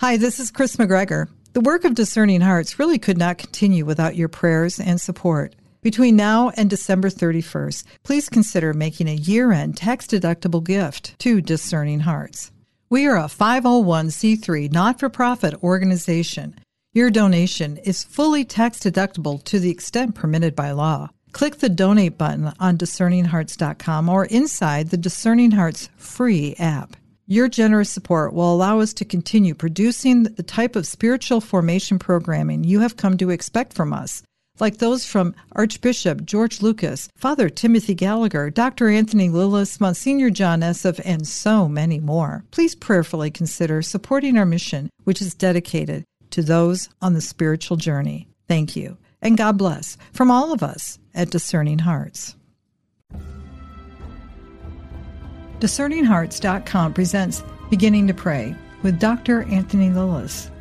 Hi, this is Kris McGregor. The work of Discerning Hearts really could not continue without your prayers and support. Between now and December 31st, please consider making a year end tax deductible gift to Discerning Hearts. We are a 501c3 not for profit organization. Your donation is fully tax deductible to the extent permitted by law. Click the donate button on discerninghearts.com or inside the Discerning Hearts free app. Your generous support will allow us to continue producing the type of spiritual formation programming you have come to expect from us, like those from Archbishop George Lucas, Father Timothy Gallagher, Dr. Anthony Lilles, Monsignor John Esseff, and so many more. Please prayerfully consider supporting our mission, which is dedicated to those on the spiritual journey. Thank you, and God bless from all of us at Discerning Hearts. DiscerningHearts.com presents Beginning to Pray with Dr. Anthony Lilles.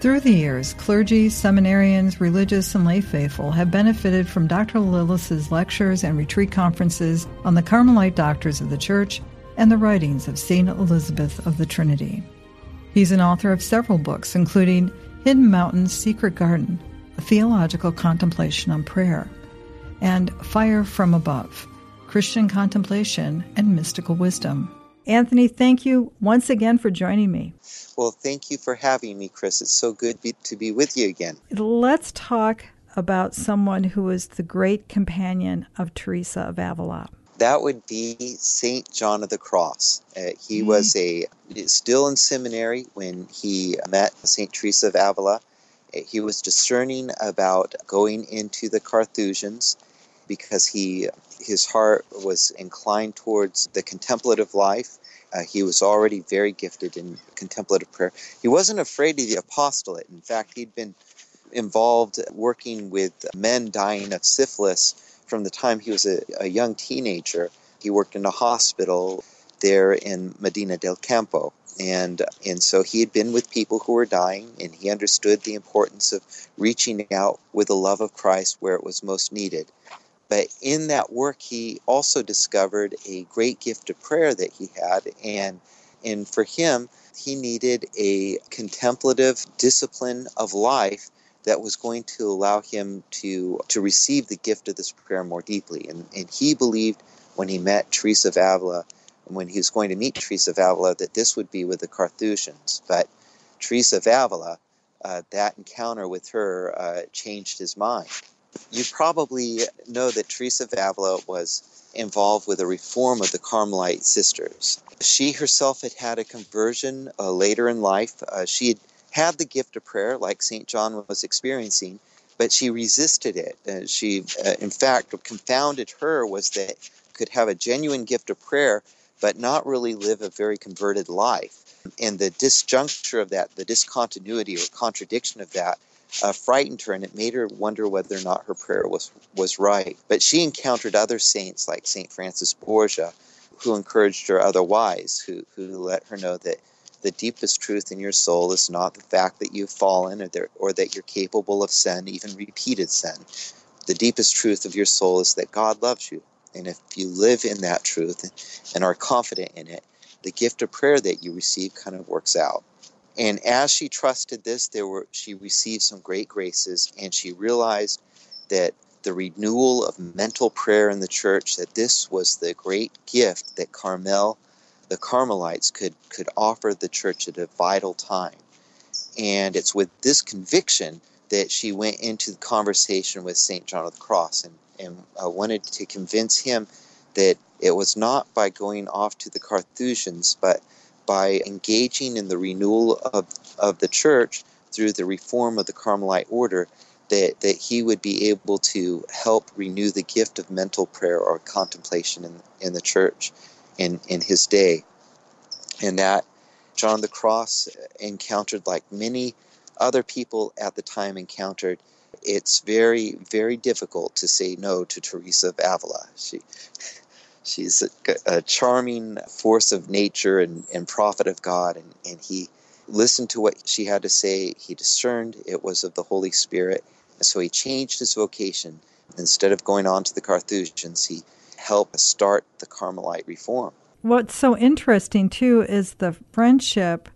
Through the years, clergy, seminarians, religious, and lay faithful have benefited from Dr. Lilles' lectures and retreat conferences on the Carmelite doctors of the Church and the writings of St. Elizabeth of the Trinity. He's an author of several books, including Hidden Mountains, Secret Garden, a theological contemplation on prayer, and Fire from Above, Christian contemplation, and mystical wisdom. Anthony, thank you once again for joining me. Well, thank you for having me, Kris. It's so good be- to be with you again. Let's talk about someone who was the great companion of Teresa of Avila. That would be Saint John of the Cross. Uh, he mm-hmm. was a still in seminary when he met Saint Teresa of Avila. He was discerning about going into the Carthusians because he his heart was inclined towards the contemplative life. Uh, he was already very gifted in contemplative prayer. He wasn't afraid of the apostolate. In fact, he'd been involved working with men dying of syphilis from the time he was a, a young teenager. He worked in a hospital there in Medina del Campo. And, and so he had been with people who were dying, and he understood the importance of reaching out with the love of Christ where it was most needed. But in that work, he also discovered a great gift of prayer that he had. And, and for him, he needed a contemplative discipline of life that was going to allow him to, to receive the gift of this prayer more deeply. And, and he believed when he met Teresa of Avila, and when he was going to meet Teresa of Avila, that this would be with the Carthusians. But Teresa of Avila, uh, that encounter with her uh, changed his mind. You probably know that Teresa of Avila was involved with a reform of the Carmelite sisters. She herself had had a conversion uh, later in life. Uh, she had had the gift of prayer, like St. John was experiencing, but she resisted it. Uh, she, uh, in fact, what confounded her was that could have a genuine gift of prayer, but not really live a very converted life. And the disjuncture of that, the discontinuity or contradiction of that, uh, frightened her and it made her wonder whether or not her prayer was, was right. But she encountered other saints like St. Francis Borgia who encouraged her otherwise, who, who let her know that the deepest truth in your soul is not the fact that you've fallen or, there, or that you're capable of sin, even repeated sin. The deepest truth of your soul is that God loves you. And if you live in that truth and are confident in it, the gift of prayer that you receive kind of works out. And as she trusted this, there were she received some great graces, and she realized that the renewal of mental prayer in the church, that this was the great gift that Carmel, the Carmelites, could could offer the church at a vital time. And it's with this conviction that she went into the conversation with St. John of the Cross and, and uh, wanted to convince him that it was not by going off to the Carthusians, but by engaging in the renewal of, of the church through the reform of the Carmelite order, that, that he would be able to help renew the gift of mental prayer or contemplation in, in the church in, in his day. And that John the Cross encountered, like many other people at the time encountered, it's very, very difficult to say no to Teresa of Avila. She, she's a, a, charming force of nature and, and prophet of God. And, and he listened to what she had to say. He discerned it was of the Holy Spirit. And so he changed his vocation. Instead of going on to the Carthusians, he helped start the Carmelite reform. What's so interesting, too, is the friendship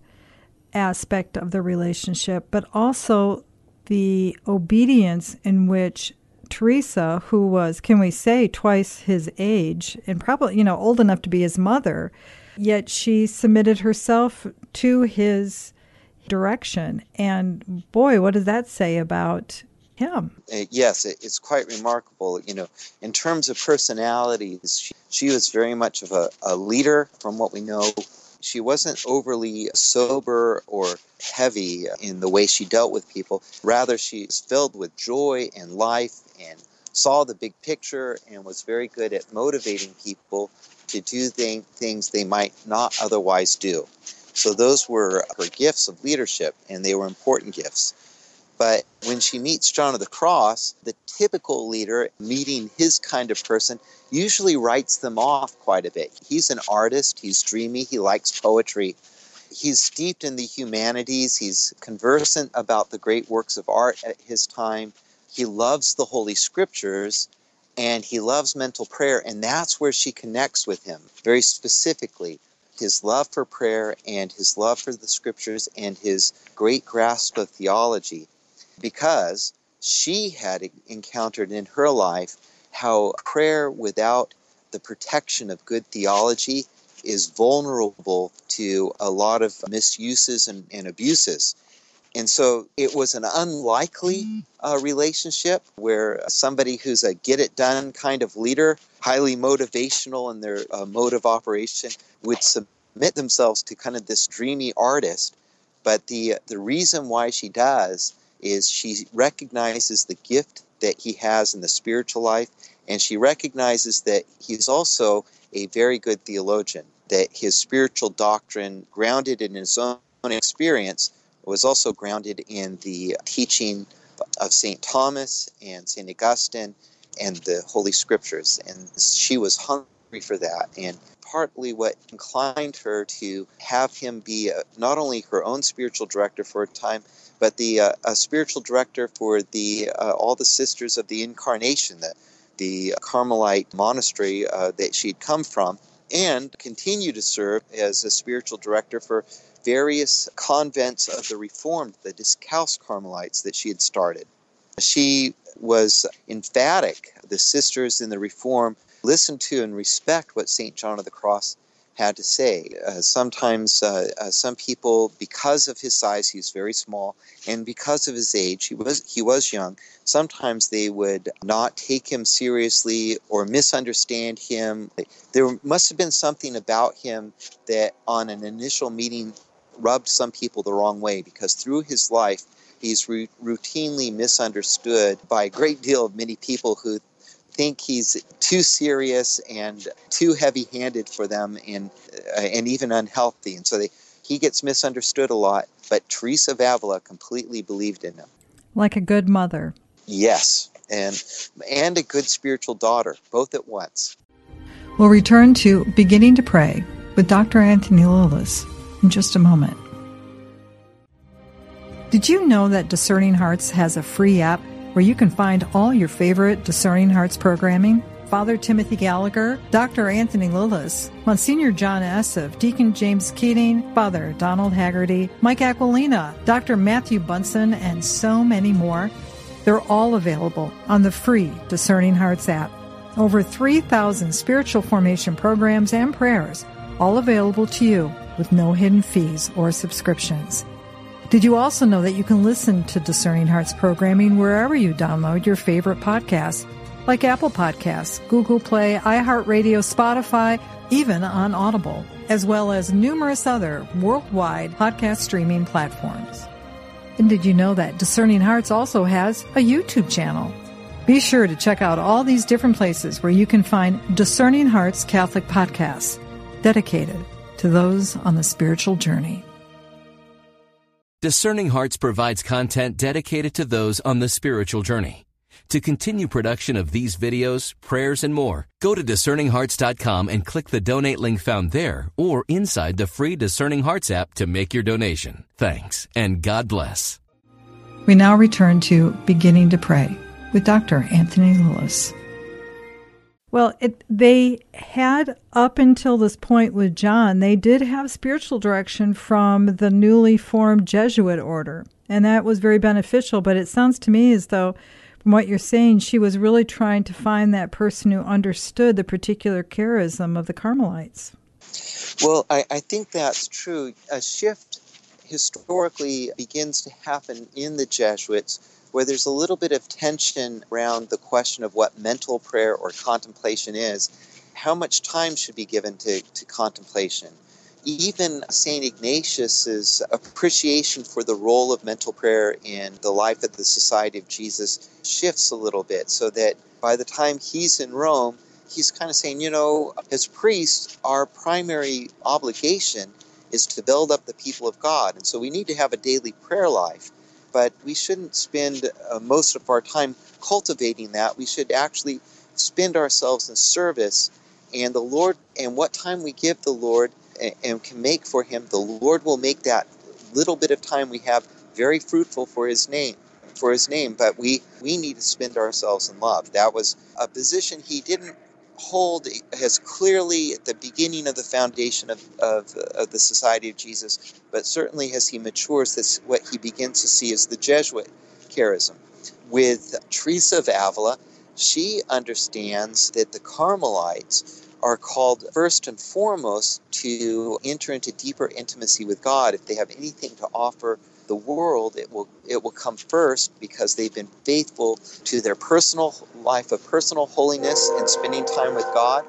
aspect of the relationship, but also the obedience in which Teresa, who was, can we say, twice his age and probably, you know, old enough to be his mother, yet she submitted herself to his direction. And boy, what does that say about him? Uh, yes, it, it's quite remarkable. You know, in terms of personalities, she, she was very much of a, a leader from what we know she wasn't overly sober or heavy in the way she dealt with people. Rather, she's filled with joy and life and saw the big picture and was very good at motivating people to do th- things they might not otherwise do. So, those were uh, her gifts of leadership, and they were important gifts. But when she meets John of the Cross, the typical leader meeting his kind of person usually writes them off quite a bit. He's an artist, he's dreamy, he likes poetry. He's steeped in the humanities, he's conversant about the great works of art at his time. He loves the Holy Scriptures and he loves mental prayer, and that's where she connects with him very specifically his love for prayer and his love for the scriptures and his great grasp of theology because she had encountered in her life how prayer without the protection of good theology is vulnerable to a lot of misuses and, and abuses. And so it was an unlikely uh, relationship where somebody who's a get it done kind of leader, highly motivational in their uh, mode of operation, would submit themselves to kind of this dreamy artist. But the, the reason why she does is she recognizes the gift that he has in the spiritual life, and she recognizes that he's also a very good theologian, that his spiritual doctrine, grounded in his own experience, was also grounded in the teaching of St. Thomas and St. Augustine and the Holy Scriptures. And she was hungry for that. And partly what inclined her to have him be a, not only her own spiritual director for a time, but the uh, spiritual director for the uh, all the Sisters of the Incarnation, the, the Carmelite monastery uh, that she'd come from, and continue to serve as a spiritual director for various convents of the Reformed, the Discalced Carmelites that she had started. She was emphatic. The sisters in the Reform listened to and respect what St. John of the Cross had to say. Uh, sometimes uh, uh, some people, because of his size, he's very small, and because of his age, he was he was young. Sometimes they would not take him seriously or misunderstand him. There must have been something about him that, on an initial meeting, rubbed some people the wrong way because through his life. He's r- routinely misunderstood by a great deal of many people who think he's too serious and too heavy-handed for them and uh, and even unhealthy and so they, he gets misunderstood a lot but Teresa of Avila completely believed in him like a good mother yes and and a good spiritual daughter both at once we'll return to beginning to pray with Dr. Anthony Lilles in just a moment did you know that Discerning Hearts has a free app where you can find all your favorite Discerning Hearts programming. Father Timothy Gallagher, Dr. Anthony Lilles, Monsignor John Esseff, Deacon James Keating, Father Donald Haggerty, Mike Aquilina, Dr. Matthew Bunson, and so many more. They're all available on the free Discerning Hearts app. Over 3,000 spiritual formation programs and prayers, all available to you with no hidden fees or subscriptions. Did you also know that you can listen to Discerning Hearts programming wherever you download your favorite podcasts, like Apple Podcasts, Google Play, iHeartRadio, Spotify, even on Audible, as well as numerous other worldwide podcast streaming platforms. And did you know that Discerning Hearts also has a YouTube channel? Be sure to check out all these different places where you can find Discerning Hearts Catholic podcasts dedicated to those on the spiritual journey. Discerning Hearts provides content dedicated to those on the spiritual journey. To continue production of these videos, prayers, and more, go to discerninghearts.com and click the donate link found there or inside the free Discerning Hearts app to make your donation. Thanks, and God bless. We now return to Beginning to Pray with Dr. Anthony Lilles. Well, it, they had up until this point with John, they did have spiritual direction from the newly formed Jesuit order, and that was very beneficial. But it sounds to me as though, from what you're saying, she was really trying to find that person who understood the particular charism of the Carmelites. Well, I, I think that's true. A shift historically begins to happen in the Jesuits where there's a little bit of tension around the question of what mental prayer or contemplation is. How much time should be given to, to contemplation? Even St. Ignatius's appreciation for the role of mental prayer in the life of the Society of Jesus shifts a little bit so that by the time he's in Rome, he's kind of saying, you know, as priests, our primary obligation is to build up the people of God. And so we need to have a daily prayer life but we shouldn't spend uh, most of our time cultivating that. We should actually spend ourselves in service. And the Lord, and what time we give the Lord and, and can make for Him, the Lord will make that little bit of time we have very fruitful for His name. For His name, but we we need to spend ourselves in love. That was a position He didn't hold has clearly at the beginning of the foundation of, of, of, the Society of Jesus, but certainly as he matures, this what he begins to see is the Jesuit charism. With Teresa of Avila, she understands that the Carmelites are called first and foremost to enter into deeper intimacy with God if they have anything to offer the world, it will it will come first because they've been faithful to their personal life of personal holiness and spending time with God.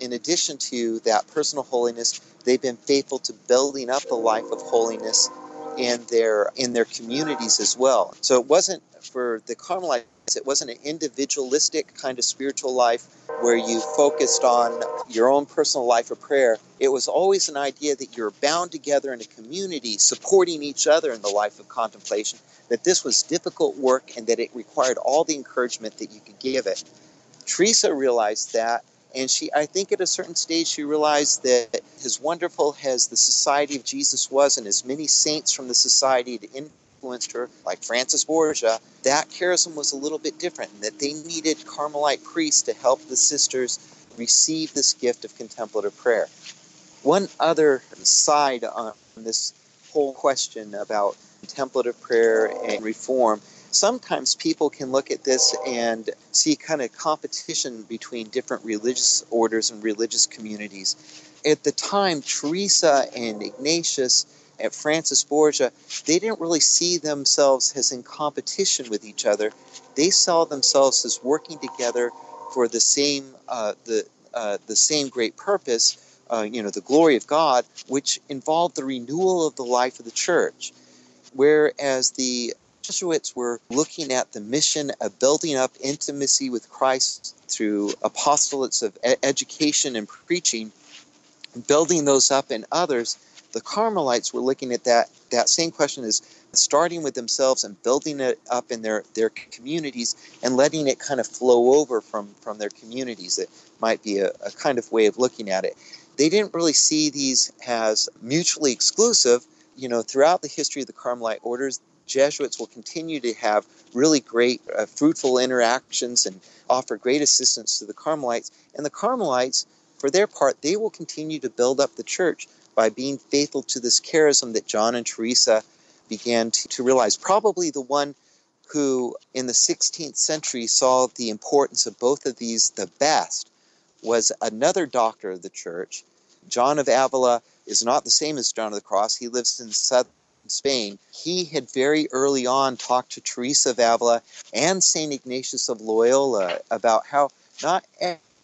In addition to that personal holiness, they've been faithful to building up a life of holiness in their in their communities as well. So it wasn't for the Carmelites it wasn't an individualistic kind of spiritual life where you focused on your own personal life of prayer. It was always an idea that you're bound together in a community, supporting each other in the life of contemplation, that this was difficult work and that it required all the encouragement that you could give it. Teresa realized that and she i think at a certain stage she realized that as wonderful as the society of jesus was and as many saints from the society had influenced her, like Francis Borgia, that charism was a little bit different, that they needed Carmelite priests to help the sisters receive this gift of contemplative prayer. One other side on this whole question about contemplative prayer and reform sometimes people can look at this and see kind of competition between different religious orders and religious communities. At the time, Teresa and Ignatius at Francis Borgia, they didn't really see themselves as in competition with each other. They saw themselves as working together for the same uh, the uh, the same great purpose, uh, you know, the glory of God, which involved the renewal of the life of the church. Whereas the Jesuits were looking at the mission of building up intimacy with Christ through apostolates of education and preaching, building those up in others the Carmelites were looking at that that same question as starting with themselves and building it up in their, their communities and letting it kind of flow over from, from their communities. It might be a, a kind of way of looking at it. They didn't really see these as mutually exclusive. You know, throughout the history of the Carmelite orders, Jesuits will continue to have really great, uh, fruitful interactions and offer great assistance to the Carmelites. And the Carmelites, for their part, they will continue to build up the church by being faithful to this charism that John and Teresa began to, to realize. Probably the one who, in the 16th century, saw the importance of both of these the best was another doctor of the church. John of Avila is not the same as John of the Cross. He lives in southern Spain. He had very early on talked to Teresa of Avila and St. Ignatius of Loyola about how not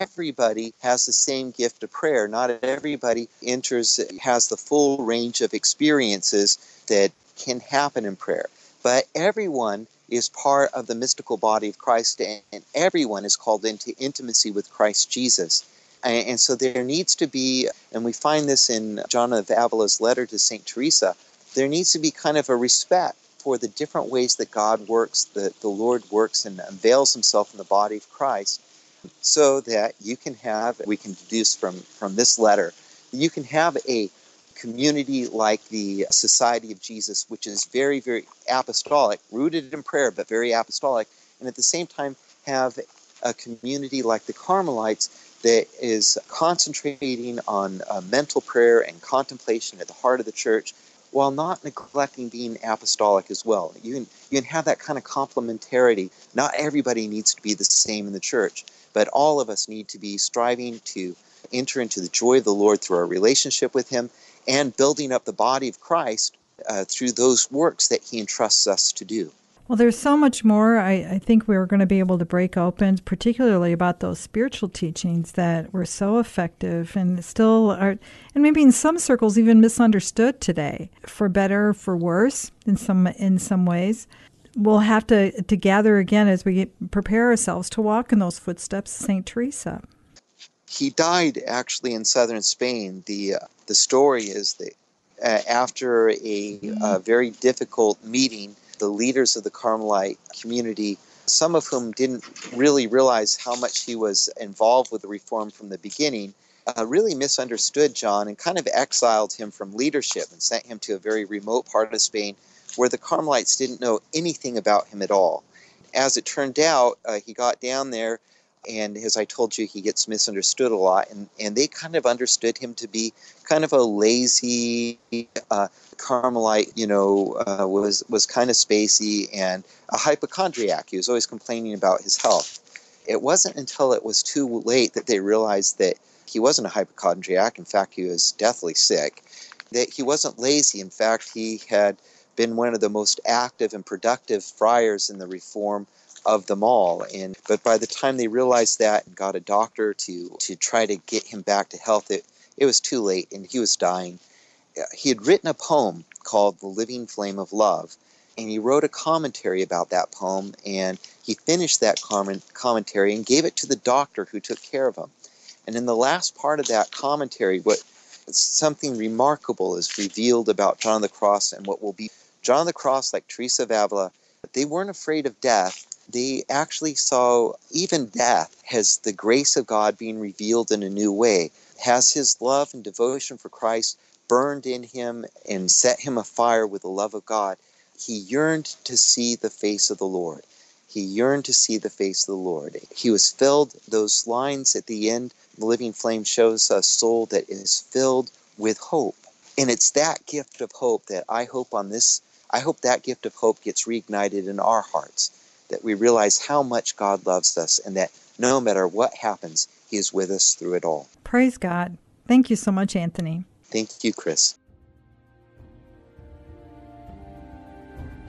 everybody has the same gift of prayer. Not everybody enters, has the full range of experiences that can happen in prayer. But everyone is part of the mystical body of Christ, and everyone is called into intimacy with Christ Jesus. And so there needs to be, and we find this in John of Avila's letter to St. Teresa, there needs to be kind of a respect for the different ways that God works, that the Lord works and unveils himself in the body of Christ so that you can have, we can deduce from, from this letter, you can have a community like the Society of Jesus, which is very, very apostolic, rooted in prayer, but very apostolic, and at the same time have a community like the Carmelites that is concentrating on uh, mental prayer and contemplation at the heart of the church while not neglecting being apostolic as well. You can, you can have that kind of complementarity. Not everybody needs to be the same in the church, but all of us need to be striving to enter into the joy of the Lord through our relationship with Him and building up the body of Christ uh, through those works that He entrusts us to do. Well, there's so much more I, I think we are going to be able to break open, particularly about those spiritual teachings that were so effective and still are, and maybe in some circles even misunderstood today, for better, for worse, in some in some ways. We'll have to to gather again as we prepare ourselves to walk in those footsteps of Saint Teresa. He died actually in southern Spain. the uh, The story is that uh, after a, mm-hmm. a very difficult meeting the leaders of the Carmelite community, some of whom didn't really realize how much he was involved with the reform from the beginning, uh, really misunderstood John and kind of exiled him from leadership and sent him to a very remote part of Spain where the Carmelites didn't know anything about him at all. As it turned out, uh, he got down there and as I told you, he gets misunderstood a lot, and, and they kind of understood him to be kind of a lazy uh, Carmelite, you know, uh, was was kind of spacey and a hypochondriac. He was always complaining about his health. It wasn't until it was too late that they realized that he wasn't a hypochondriac. In fact, he was deathly sick. That he wasn't lazy. In fact, he had been one of the most active and productive friars in the Reform of them all. And but by the time they realized that and got a doctor to to try to get him back to health, it it was too late, and he was dying. Uh, he had written a poem called "The Living Flame of Love," and he wrote a commentary about that poem. And he finished that commentary and gave it to the doctor who took care of him. And in the last part of that commentary, what something remarkable is revealed about John of the Cross and what will be John of the Cross, like Teresa of Avila, they weren't afraid of death they actually saw even death as the grace of God being revealed in a new way, has his love and devotion for Christ burned in him and set him afire with the love of God. He yearned to see the face of the Lord. He yearned to see the face of the Lord. He was filled, those lines at the end, the living flame shows a soul that is filled with hope. And it's that gift of hope that I hope on this, I hope that gift of hope gets reignited in our hearts that we realize how much God loves us and that no matter what happens, He is with us through it all. Praise God. Thank you so much, Anthony. Thank you, Kris.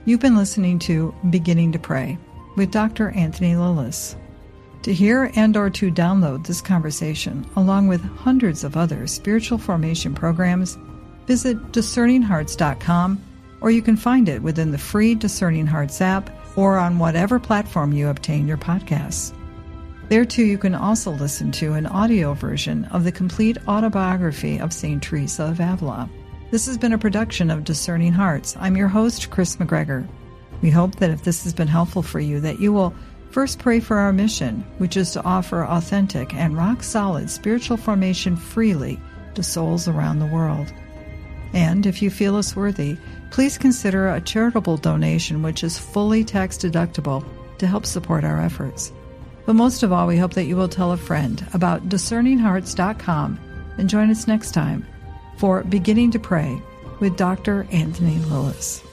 You've been listening to Beginning to Pray with Dr. Anthony Lilles. To hear and or to download this conversation along with hundreds of other spiritual formation programs, visit discerninghearts.com or you can find it within the free Discerning Hearts app or on whatever platform you obtain your podcasts. There too, you can also listen to an audio version of the complete autobiography of St. Teresa of Avila. This has been a production of Discerning Hearts. I'm your host, Kris McGregor. We hope that if this has been helpful for you, that you will first pray for our mission, which is to offer authentic and rock solid spiritual formation freely to souls around the world. And if you feel us worthy, please consider a charitable donation which is fully tax deductible to help support our efforts. But most of all, we hope that you will tell a friend about discerninghearts.com and join us next time for Beginning to Pray with Dr. Anthony Lilles.